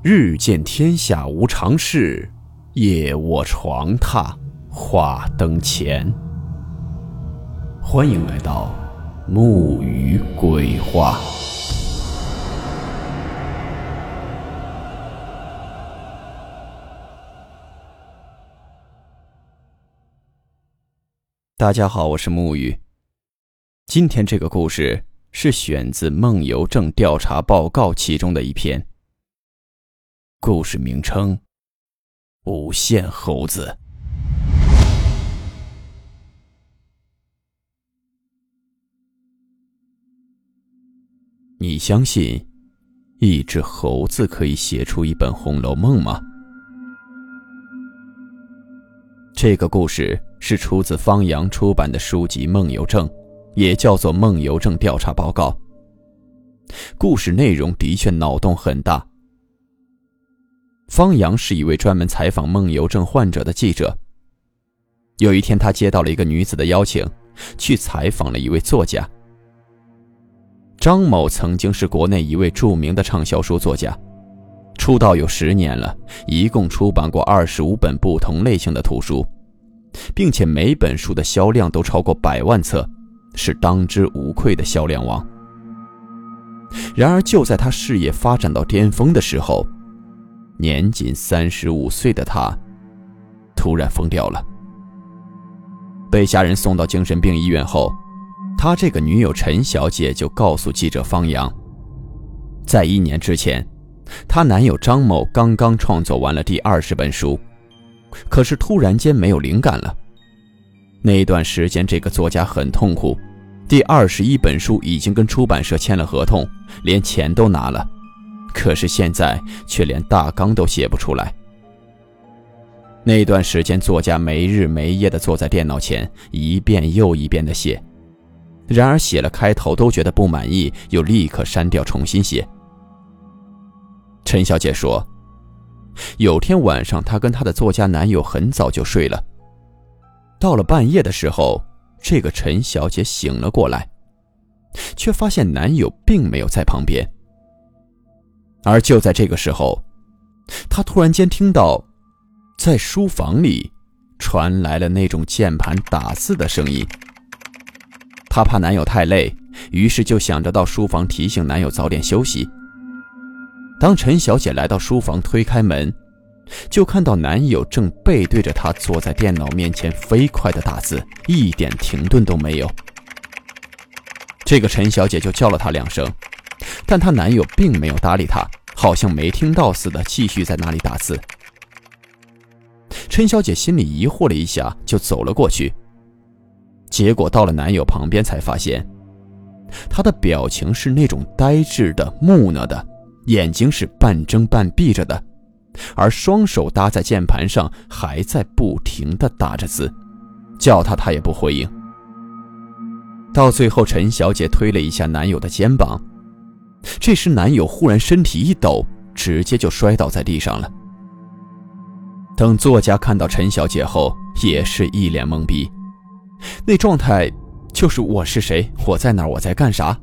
日见天下无常事，夜卧床榻话灯前。欢迎来到木鱼鬼话。大家好，我是木鱼。今天这个故事是选自《梦游症调查报告》其中的一篇。故事名称：无限猴子。你相信一只猴子可以写出一本《红楼梦》吗？这个故事是出自方洋出版的书籍《梦游症》，也叫做《梦游症调查报告》。故事内容的确脑洞很大。方阳是一位专门采访梦游症患者的记者。有一天，他接到了一个女子的邀请，去采访了一位作家。张某曾经是国内一位著名的畅销书作家，出道有十年了，一共出版过二十五本不同类型的图书，并且每本书的销量都超过百万册，是当之无愧的销量王。然而，就在他事业发展到巅峰的时候，年仅三十五岁的他，突然疯掉了。被家人送到精神病医院后，他这个女友陈小姐就告诉记者方阳，在一年之前，她男友张某刚刚创作完了第二十本书，可是突然间没有灵感了。那段时间，这个作家很痛苦，第二十一本书已经跟出版社签了合同，连钱都拿了。可是现在却连大纲都写不出来。那段时间，作家没日没夜地坐在电脑前，一遍又一遍地写。然而写了开头都觉得不满意，又立刻删掉重新写。陈小姐说，有天晚上，她跟她的作家男友很早就睡了。到了半夜的时候，这个陈小姐醒了过来，却发现男友并没有在旁边。而就在这个时候，她突然间听到，在书房里传来了那种键盘打字的声音。她怕男友太累，于是就想着到书房提醒男友早点休息。当陈小姐来到书房，推开门，就看到男友正背对着她坐在电脑面前，飞快的打字，一点停顿都没有。这个陈小姐就叫了他两声。但她男友并没有搭理她，好像没听到似的，继续在那里打字。陈小姐心里疑惑了一下，就走了过去。结果到了男友旁边，才发现他的表情是那种呆滞的、木讷的，眼睛是半睁半闭着的，而双手搭在键盘上，还在不停地打着字，叫他他也不回应。到最后，陈小姐推了一下男友的肩膀。这时，男友忽然身体一抖，直接就摔倒在地上了。等作家看到陈小姐后，也是一脸懵逼，那状态就是我是谁，我在哪，我在干啥。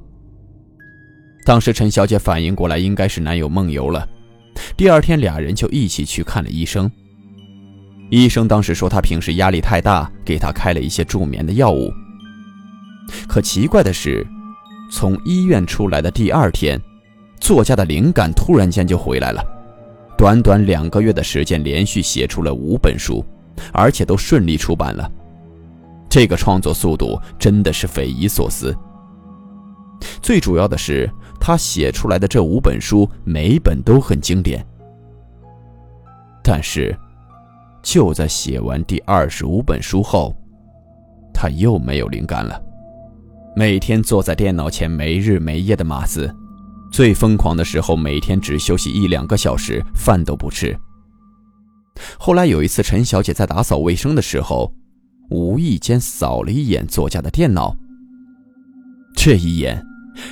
当时陈小姐反应过来，应该是男友梦游了。第二天，俩人就一起去看了医生。医生当时说他平时压力太大，给他开了一些助眠的药物。可奇怪的是。从医院出来的第二天，作家的灵感突然间就回来了。短短两个月的时间，连续写出了五本书，而且都顺利出版了。这个创作速度真的是匪夷所思。最主要的是，他写出来的这五本书每本都很经典。但是，就在写完第二十五本书后，他又没有灵感了。每天坐在电脑前没日没夜的码字，最疯狂的时候每天只休息一两个小时，饭都不吃。后来有一次，陈小姐在打扫卫生的时候，无意间扫了一眼作家的电脑。这一眼，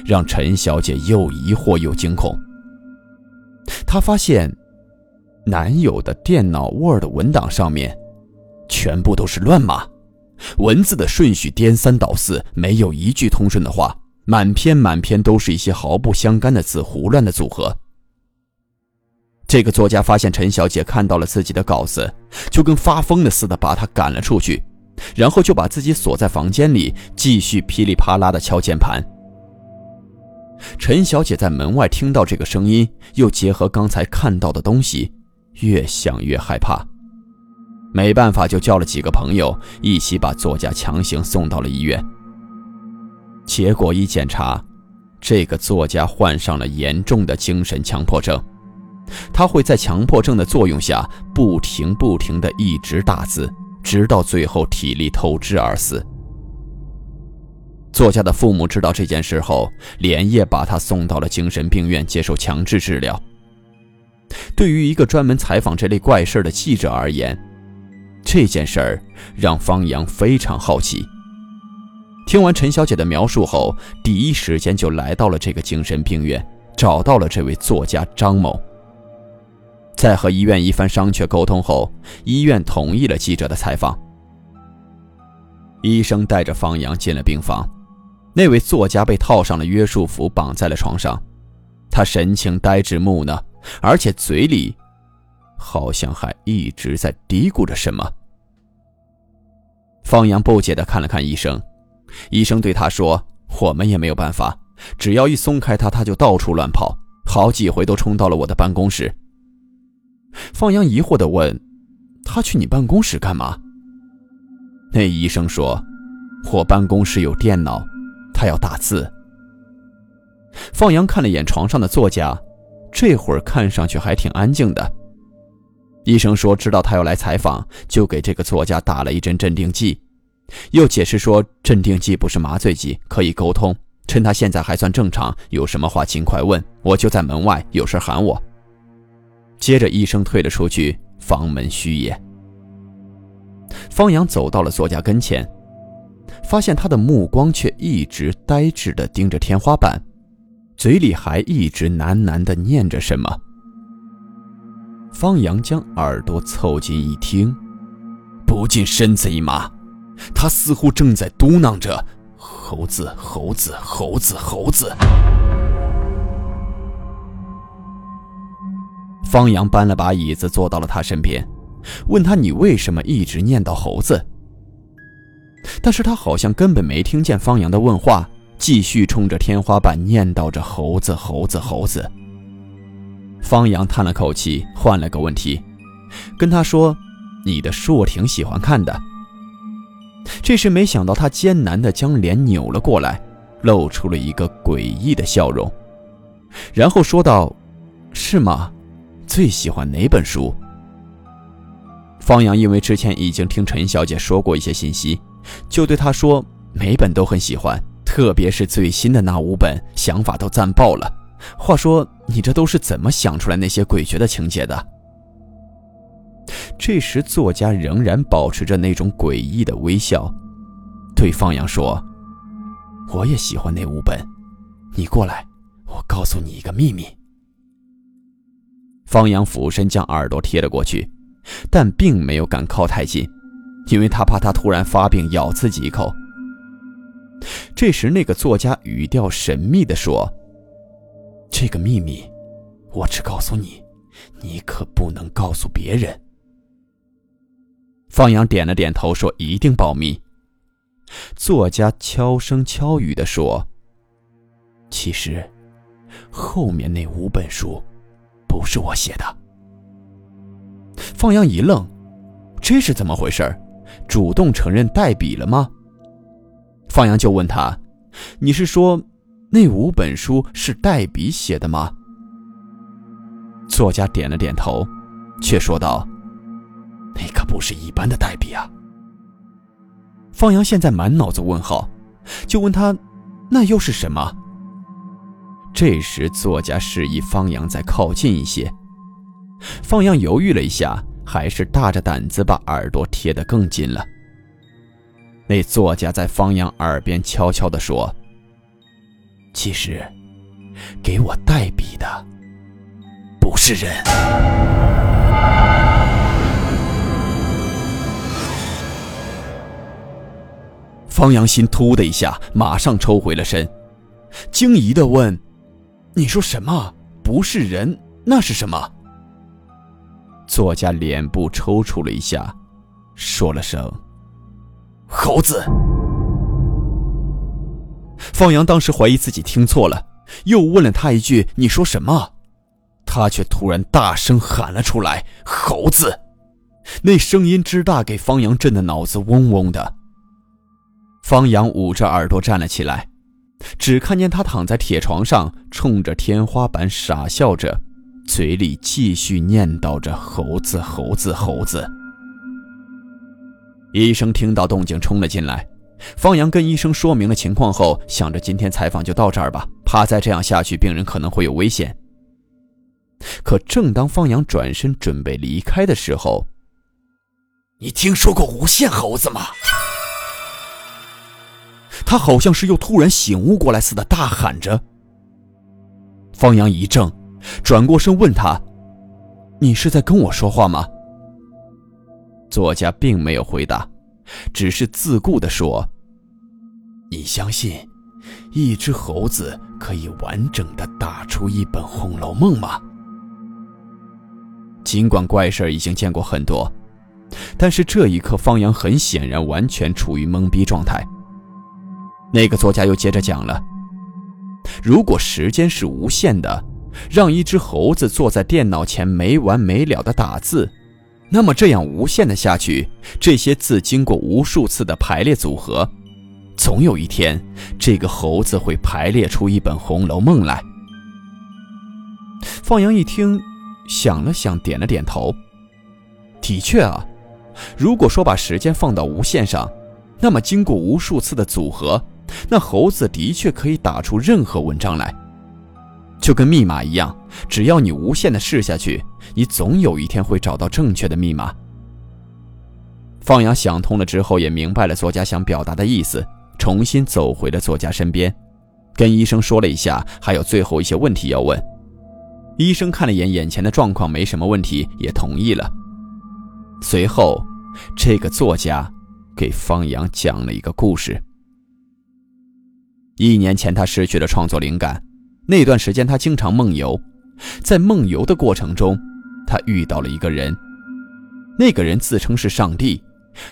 让陈小姐又疑惑又惊恐。她发现，男友的电脑 Word 文档上面，全部都是乱码。文字的顺序颠三倒四，没有一句通顺的话，满篇满篇都是一些毫不相干的字，胡乱的组合。这个作家发现陈小姐看到了自己的稿子，就跟发疯的似的把她赶了出去，然后就把自己锁在房间里，继续噼里啪啦的敲键盘。陈小姐在门外听到这个声音，又结合刚才看到的东西，越想越害怕，没办法就叫了几个朋友一起把作家强行送到了医院。结果一检查，这个作家患上了严重的精神强迫症。他会在强迫症的作用下，不停不停的一直打字，直到最后体力透支而死。作家的父母知道这件事后，连夜把他送到了精神病院接受强制治疗。对于一个专门采访这类怪事的记者而言，这件事儿让方阳非常好奇。听完陈小姐的描述后，第一时间就来到了这个精神病院，找到了这位作家张某。在和医院一番商榷沟通后，医院同意了记者的采访。医生带着方阳进了病房，那位作家被套上了约束服，绑在了床上，他神情呆滞木讷，而且嘴里好像还一直在嘀咕着什么。方阳不解的看了看医生。医生对他说：“我们也没有办法，只要一松开他，他就到处乱跑，好几回都冲到了我的办公室。”方阳疑惑的问：“他去你办公室干嘛？”那医生说：“我办公室有电脑，他要打字。”方阳看了眼床上的作家，这会儿看上去还挺安静的。医生说：“知道他要来采访，就给这个作家打了一针镇定剂。”又解释说，镇定剂不是麻醉剂，可以沟通。趁他现在还算正常，有什么话尽快问，我就在门外，有事喊我。接着，医生退了出去，房门虚掩。方阳走到了作家跟前，发现他的目光却一直呆滞地盯着天花板，嘴里还一直喃喃地念着什么。方阳将耳朵凑近一听，不禁身子一麻。他似乎正在嘟囔着：“猴子，猴子，猴子，猴子。”方阳搬了把椅子坐到了他身边，问他：“你为什么一直念叨猴子？”但是他好像根本没听见方阳的问话，继续冲着天花板念叨着：“猴子，猴子，猴子。”方阳叹了口气，换了个问题，跟他说：“你的书我挺喜欢看的。”这时，没想到他艰难地将脸扭了过来，露出了一个诡异的笑容，然后说道：“是吗？最喜欢哪本书？”方阳因为之前已经听陈小姐说过一些信息，就对她说：“每本都很喜欢，特别是最新的那五本，想法都赞爆了。话说，你这都是怎么想出来那些诡谲的情节的？”这时，作家仍然保持着那种诡异的微笑，对方阳说：“我也喜欢那五本，你过来，我告诉你一个秘密。”方阳俯身将耳朵贴了过去，但并没有敢靠太近，因为他怕他突然发病咬自己一口。这时，那个作家语调神秘地说：“这个秘密，我只告诉你，你可不能告诉别人。”方阳点了点头，说：“一定保密。”作家悄声悄语地说：“其实，后面那五本书，不是我写的。”方阳一愣：“这是怎么回事？主动承认代笔了吗？”方阳就问他：“你是说，那五本书是代笔写的吗？”作家点了点头，却说道。那可不是一般的代笔啊！方阳现在满脑子问号，就问他：“那又是什么？”这时，作家示意方阳再靠近一些。方阳犹豫了一下，还是大着胆子把耳朵贴得更近了。那作家在方阳耳边悄悄地说：“其实，给我代笔的不是人。”方阳心突的一下，马上抽回了身，惊疑的问：“你说什么？不是人，那是什么？”作家脸部抽搐了一下，说了声“猴子”。方阳当时怀疑自己听错了，又问了他一句：“你说什么？”他却突然大声喊了出来：“猴子！”那声音之大，给方阳震得脑子嗡嗡的。方阳捂着耳朵站了起来，只看见他躺在铁床上，冲着天花板傻笑着，嘴里继续念叨着“猴子，猴子，猴子”。医生听到动静冲了进来，方阳跟医生说明了情况后，想着今天采访就到这儿吧，怕再这样下去，病人可能会有危险。可正当方阳转身准备离开的时候，你听说过无限猴子吗？他好像是又突然醒悟过来似的，大喊着。方阳一怔，转过身问他：“你是在跟我说话吗？”作家并没有回答，只是自顾地说：“你相信一只猴子可以完整的打出一本《红楼梦》吗？”尽管怪事已经见过很多，但是这一刻，方阳很显然完全处于懵逼状态。那个作家又接着讲了：“如果时间是无限的，让一只猴子坐在电脑前没完没了的打字，那么这样无限的下去，这些字经过无数次的排列组合，总有一天，这个猴子会排列出一本《红楼梦》来。”放羊一听，想了想，点了点头：“的确啊，如果说把时间放到无限上，那么经过无数次的组合。”那猴子的确可以打出任何文章来，就跟密码一样，只要你无限的试下去，你总有一天会找到正确的密码。放羊想通了之后，也明白了作家想表达的意思，重新走回了作家身边，跟医生说了一下，还有最后一些问题要问。医生看了眼眼前的状况，没什么问题，也同意了。随后，这个作家给方阳讲了一个故事。一年前，他失去了创作灵感。那段时间，他经常梦游。在梦游的过程中，他遇到了一个人。那个人自称是上帝。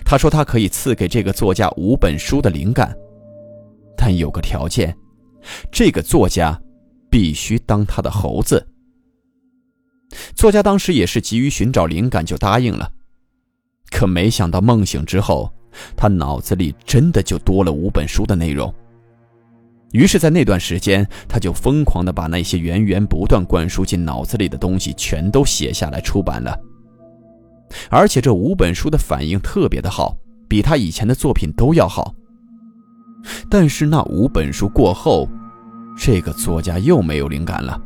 他说他可以赐给这个作家五本书的灵感，但有个条件：这个作家必须当他的猴子。作家当时也是急于寻找灵感，就答应了。可没想到，梦醒之后，他脑子里真的就多了五本书的内容。于是，在那段时间，他就疯狂地把那些源源不断灌输进脑子里的东西全都写下来出版了。而且这五本书的反应特别的好，比他以前的作品都要好。但是那五本书过后，这个作家又没有灵感了，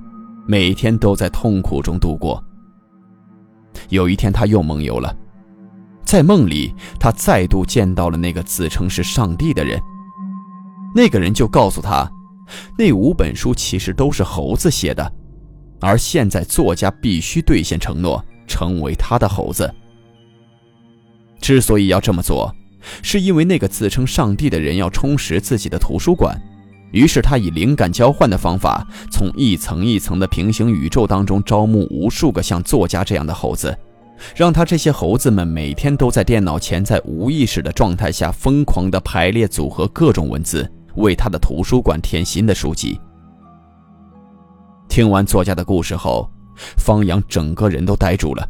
每天都在痛苦中度过。有一天，他又梦游了，在梦里，他再度见到了那个自称是上帝的人。那个人就告诉他，那五本书其实都是猴子写的，而现在作家必须兑现承诺，成为他的猴子。之所以要这么做，是因为那个自称上帝的人要充实自己的图书馆，于是他以灵感交换的方法，从一层一层的平行宇宙当中招募无数个像作家这样的猴子，让他这些猴子们每天都在电脑前，在无意识的状态下疯狂地排列组合各种文字。为他的图书馆添新的书籍。听完作家的故事后，方阳整个人都呆住了，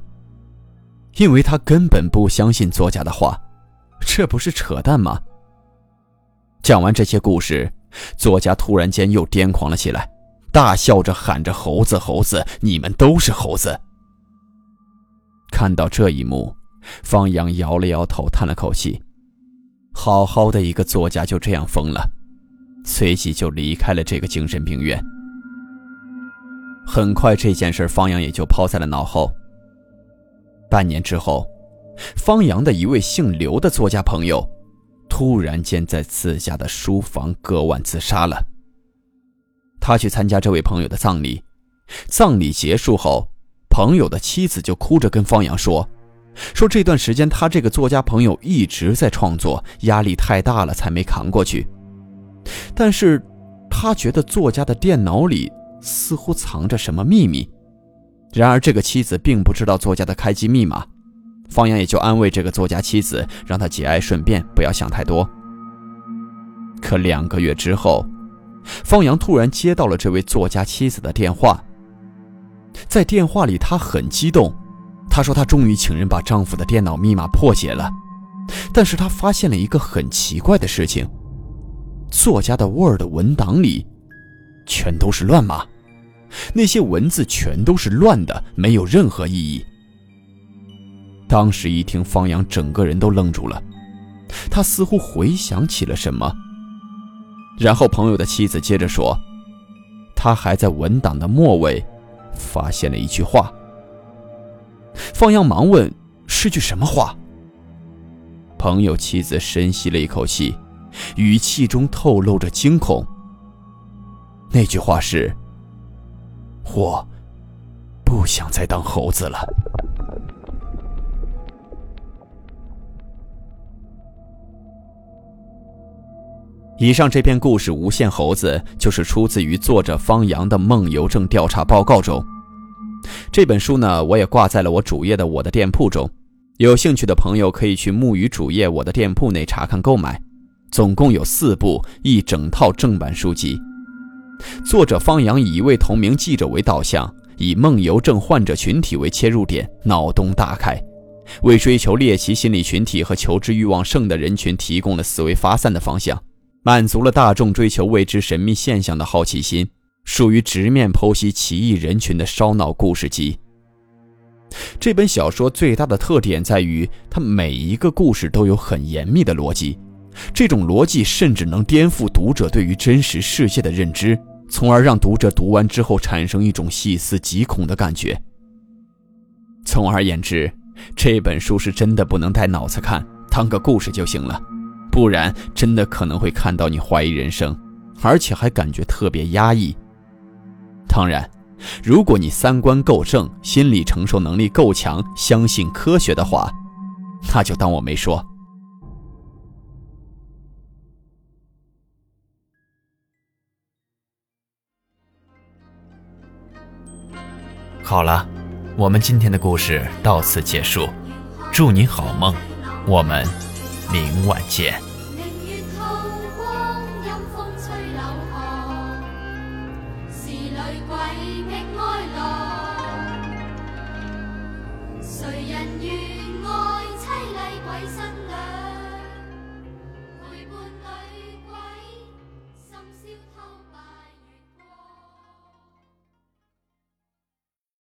因为他根本不相信作家的话，这不是扯淡吗？讲完这些故事，作家突然间又癫狂了起来，大笑着喊着：“猴子，猴子，你们都是猴子！”看到这一幕，方阳摇了摇头，叹了口气：“好好的一个作家就这样疯了。”随即就离开了这个精神病院。很快，这件事方阳也就抛在了脑后。半年之后，方阳的一位姓刘的作家朋友，突然间在自家的书房割腕自杀了。他去参加这位朋友的葬礼，葬礼结束后，朋友的妻子就哭着跟方阳说：“说这段时间他这个作家朋友一直在创作，压力太大了，才没扛过去。”但是，他觉得作家的电脑里似乎藏着什么秘密，然而这个妻子并不知道作家的开机密码，方阳也就安慰这个作家妻子，让他节哀顺变，不要想太多。可两个月之后，方阳突然接到了这位作家妻子的电话。在电话里，她很激动，她说她终于请人把丈夫的电脑密码破解了，但是她发现了一个很奇怪的事情：作家的 Word 文档里全都是乱码，那些文字全都是乱的，没有任何意义。当时一听，方阳整个人都愣住了，他似乎回想起了什么。然后朋友的妻子接着说：“他还在文档的末尾发现了一句话。”方阳忙问：“是句什么话？”朋友妻子深吸了一口气，语气中透露着惊恐。那句话是：“我不想再当猴子了。”以上这篇故事《无限猴子》就是出自于作者方阳的梦游症调查报告中。这本书呢，我也挂在了我主页的我的店铺中，有兴趣的朋友可以去木鱼主页我的店铺内查看购买。总共有四部一整套正版书籍。作者方阳以一位同名记者为导向，以梦游症患者群体为切入点，脑洞大开，为追求猎奇心理群体和求知欲望盛的人群提供了思维发散的方向。满足了大众追求未知神秘现象的好奇心，属于直面剖析奇异人群的烧脑故事集。这本小说最大的特点在于，它每一个故事都有很严密的逻辑，这种逻辑甚至能颠覆读者对于真实世界的认知，从而让读者读完之后产生一种细思极恐的感觉。总而言之，这本书是真的不能带脑子看，当个故事就行了。不然，真的可能会看到你怀疑人生，而且还感觉特别压抑。当然，如果你三观够正，心理承受能力够强，相信科学的话，那就当我没说。好了，我们今天的故事到此结束，祝你好梦，我们明晚见。